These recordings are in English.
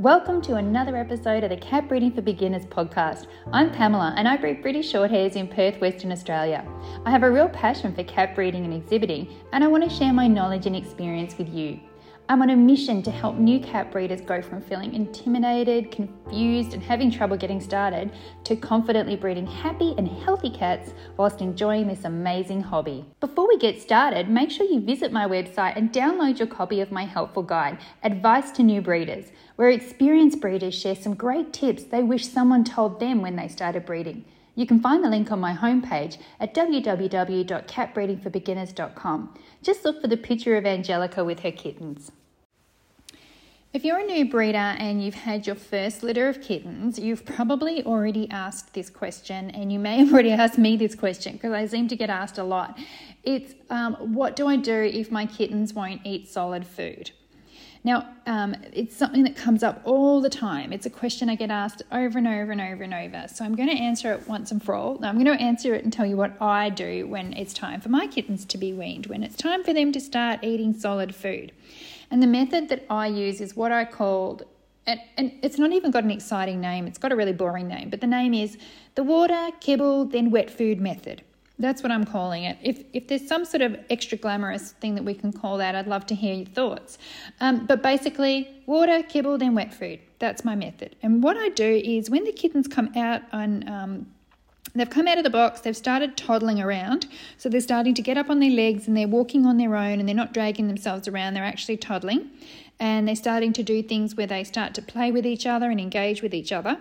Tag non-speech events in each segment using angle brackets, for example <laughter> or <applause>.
Welcome to another episode of the Cat Breeding for Beginners podcast. I'm Pamela and I breed British Shorthairs in Perth, Western Australia. I have a real passion for cat breeding and exhibiting, and I want to share my knowledge and experience with you. I'm on a mission to help new cat breeders go from feeling intimidated, confused, and having trouble getting started to confidently breeding happy and healthy cats whilst enjoying this amazing hobby. Before we get started, make sure you visit my website and download your copy of my helpful guide, Advice to New Breeders, where experienced breeders share some great tips they wish someone told them when they started breeding. You can find the link on my homepage at www.catbreedingforbeginners.com. Just look for the picture of Angelica with her kittens. If you're a new breeder and you've had your first litter of kittens, you've probably already asked this question, and you may <laughs> have already asked me this question because I seem to get asked a lot. It's um, what do I do if my kittens won't eat solid food? Now, um, it's something that comes up all the time. It's a question I get asked over and over and over and over. So I'm going to answer it once and for all. Now, I'm going to answer it and tell you what I do when it's time for my kittens to be weaned, when it's time for them to start eating solid food. And the method that I use is what I called, and, and it's not even got an exciting name, it's got a really boring name, but the name is the water, kibble, then wet food method. That's what I'm calling it. If, if there's some sort of extra glamorous thing that we can call that, I'd love to hear your thoughts. Um, but basically, water, kibble, then wet food. That's my method. And what I do is when the kittens come out on um, They've come out of the box, they've started toddling around. So they're starting to get up on their legs and they're walking on their own and they're not dragging themselves around, they're actually toddling. And they're starting to do things where they start to play with each other and engage with each other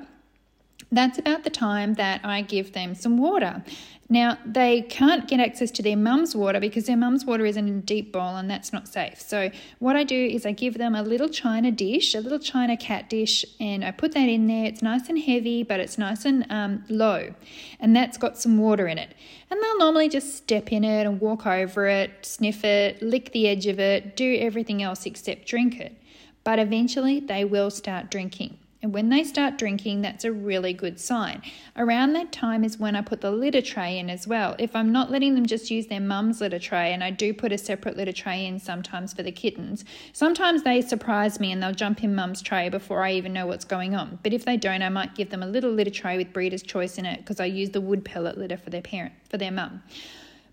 that's about the time that I give them some water. Now, they can't get access to their mum's water because their mum's water is in a deep bowl and that's not safe. So, what I do is I give them a little china dish, a little china cat dish, and I put that in there. It's nice and heavy, but it's nice and um, low, and that's got some water in it. And they'll normally just step in it and walk over it, sniff it, lick the edge of it, do everything else except drink it. But eventually, they will start drinking. And when they start drinking, that's a really good sign. Around that time is when I put the litter tray in as well. If I'm not letting them just use their mum's litter tray, and I do put a separate litter tray in sometimes for the kittens, sometimes they surprise me and they'll jump in mum's tray before I even know what's going on. But if they don't, I might give them a little litter tray with breeder's choice in it because I use the wood pellet litter for their parent, for their mum.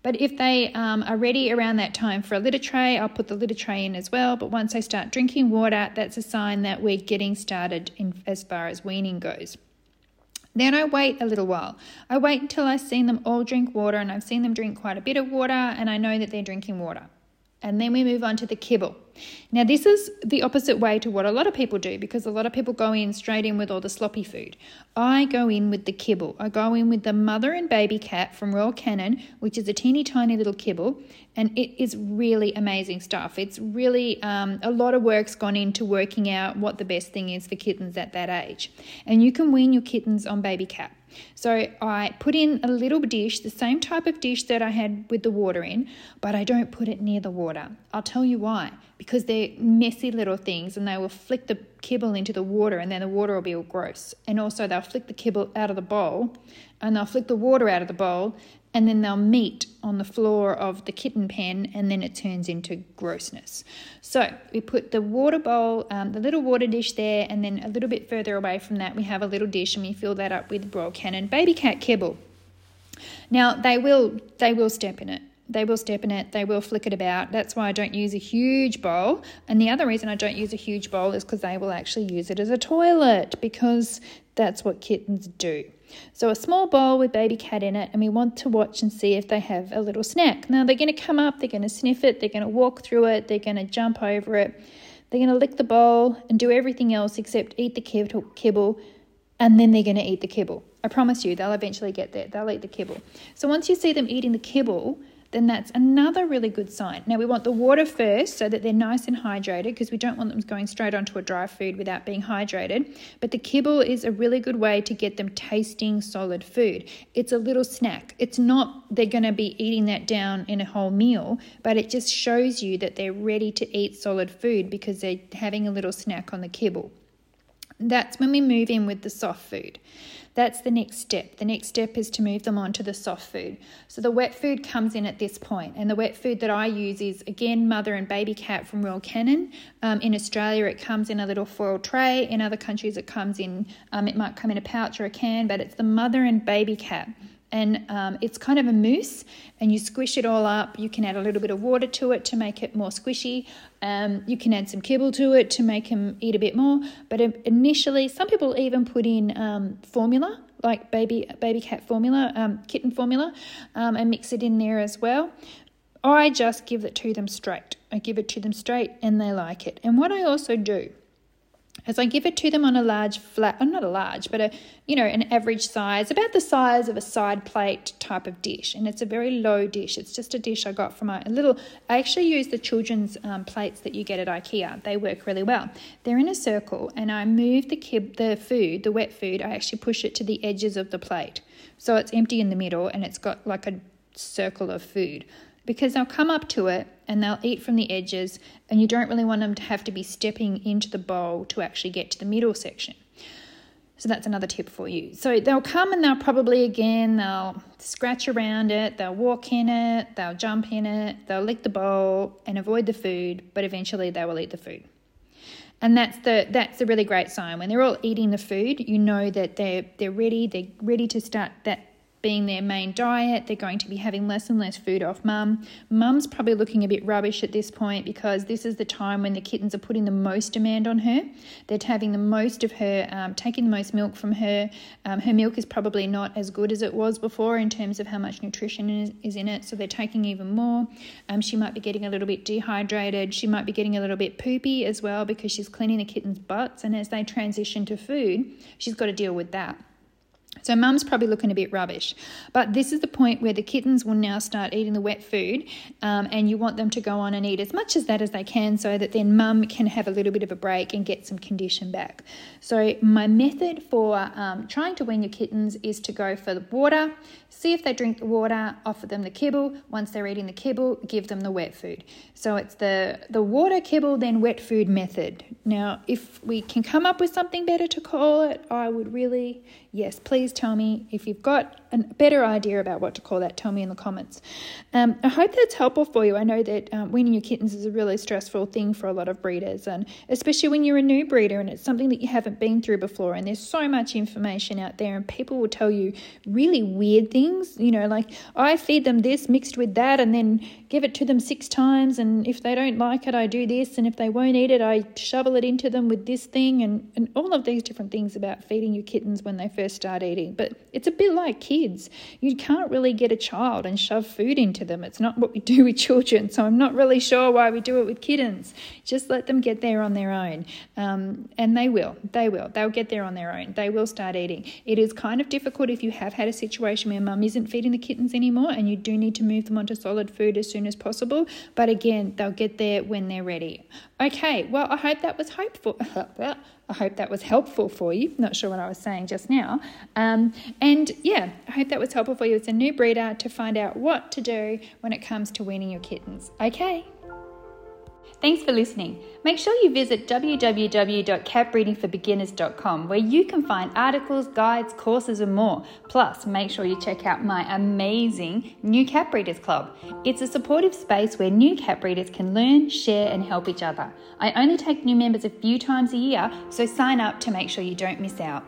But if they um, are ready around that time for a litter tray, I'll put the litter tray in as well. But once they start drinking water, that's a sign that we're getting started in, as far as weaning goes. Then I wait a little while. I wait until I've seen them all drink water and I've seen them drink quite a bit of water and I know that they're drinking water. And then we move on to the kibble. Now, this is the opposite way to what a lot of people do because a lot of people go in straight in with all the sloppy food. I go in with the kibble. I go in with the mother and baby cat from Royal Canin, which is a teeny tiny little kibble, and it is really amazing stuff. It's really um, a lot of work's gone into working out what the best thing is for kittens at that age. And you can wean your kittens on baby cat. So I put in a little dish, the same type of dish that I had with the water in, but I don't put it near the water. I'll tell you why. Because they're messy little things and they will flick the kibble into the water and then the water will be all gross. And also they'll flick the kibble out of the bowl and they'll flick the water out of the bowl and then they'll meet on the floor of the kitten pen and then it turns into grossness. So we put the water bowl, um, the little water dish there, and then a little bit further away from that, we have a little dish and we fill that up with Royal Canin baby cat kibble. Now they will they will step in it. They will step in it, they will flick it about. That's why I don't use a huge bowl. And the other reason I don't use a huge bowl is because they will actually use it as a toilet because that's what kittens do. So, a small bowl with baby cat in it, and we want to watch and see if they have a little snack. Now, they're going to come up, they're going to sniff it, they're going to walk through it, they're going to jump over it, they're going to lick the bowl and do everything else except eat the kibble, and then they're going to eat the kibble. I promise you, they'll eventually get there. They'll eat the kibble. So, once you see them eating the kibble, then that's another really good sign. Now, we want the water first so that they're nice and hydrated because we don't want them going straight onto a dry food without being hydrated. But the kibble is a really good way to get them tasting solid food. It's a little snack. It's not they're going to be eating that down in a whole meal, but it just shows you that they're ready to eat solid food because they're having a little snack on the kibble. That's when we move in with the soft food. That's the next step. The next step is to move them on to the soft food. So the wet food comes in at this point, and the wet food that I use is again mother and baby cat from Royal Canin. Um, in Australia, it comes in a little foil tray. In other countries, it comes in, um, it might come in a pouch or a can, but it's the mother and baby cat and um, it's kind of a mousse and you squish it all up. You can add a little bit of water to it to make it more squishy. Um, you can add some kibble to it to make them eat a bit more. But initially some people even put in um, formula like baby baby cat formula um, kitten formula um, and mix it in there as well. I just give it to them straight. I give it to them straight and they like it. And what i also do as I give it to them on a large flat, uh, not a large, but a you know an average size, about the size of a side plate type of dish, and it's a very low dish. It's just a dish I got from a, little. I actually use the children's um, plates that you get at IKEA. They work really well. They're in a circle, and I move the kib, the food, the wet food. I actually push it to the edges of the plate, so it's empty in the middle, and it's got like a circle of food because they'll come up to it and they'll eat from the edges, and you don't really want them to have to be stepping into the bowl to actually get to the middle section. So that's another tip for you. So they'll come and they'll probably again, they'll scratch around it, they'll walk in it, they'll jump in it, they'll lick the bowl and avoid the food, but eventually they will eat the food. And that's the that's a really great sign. When they're all eating the food, you know that they're they're ready, they're ready to start that being their main diet. They're going to be having less and less food off mum. Mum's probably looking a bit rubbish at this point because this is the time when the kittens are putting the most demand on her. They're having the most of her, um, taking the most milk from her. Um, her milk is probably not as good as it was before in terms of how much nutrition is, is in it, so they're taking even more. Um, she might be getting a little bit dehydrated. She might be getting a little bit poopy as well because she's cleaning the kittens' butts, and as they transition to food, she's got to deal with that. So mum's probably looking a bit rubbish. But this is the point where the kittens will now start eating the wet food, um, and you want them to go on and eat as much as that as they can so that then mum can have a little bit of a break and get some condition back. So, my method for um, trying to wean your kittens is to go for the water, see if they drink the water, offer them the kibble. Once they're eating the kibble, give them the wet food. So, it's the, the water, kibble, then wet food method. Now, if we can come up with something better to call it, I would really, yes, please tell me if you've got a better idea about what to call that. Tell me in the comments. Um, I hope that's helpful for you. I know that um, weaning your kittens is a really stressful thing for a lot of breeders, and especially when you're a new breeder and it's something that you haven't been through before. And there's so much information out there, and people will tell you really weird things. You know, like I feed them this mixed with that, and then give it to them six times. And if they don't like it, I do this, and if they won't eat it, I shovel it into them with this thing, and and all of these different things about feeding your kittens when they first start eating. But it's a bit like kids. You can't really get a child and shove food into them. It's not what we do with children. So I'm not really sure why we do it with kittens. Just let them get there on their own. Um, and they will. They will. They'll get there on their own. They will start eating. It is kind of difficult if you have had a situation where mum isn't feeding the kittens anymore and you do need to move them onto solid food as soon as possible. But again, they'll get there when they're ready. Okay, well, I hope that was hopeful. <laughs> I hope that was helpful for you. Not sure what I was saying just now. Um, and yeah, I hope that was helpful for you as a new breeder to find out what to do when it comes to weaning your kittens. Okay. Thanks for listening. Make sure you visit www.catbreedingforbeginners.com where you can find articles, guides, courses, and more. Plus, make sure you check out my amazing New Cat Breeders Club. It's a supportive space where new cat breeders can learn, share, and help each other. I only take new members a few times a year, so sign up to make sure you don't miss out.